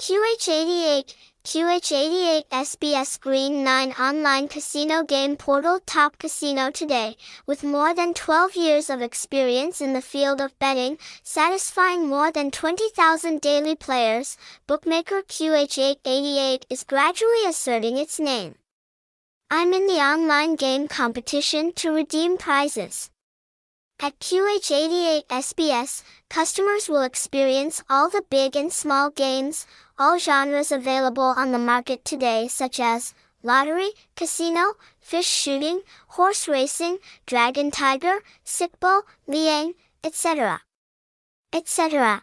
QH88, QH88 SBS Green 9 online casino game portal top casino today, with more than 12 years of experience in the field of betting, satisfying more than 20,000 daily players, bookmaker QH888 is gradually asserting its name. I'm in the online game competition to redeem prizes. At QH88 SBS, customers will experience all the big and small games, all genres available on the market today such as lottery, casino, fish shooting, horse racing, dragon tiger, Sicbo, liang, etc. etc.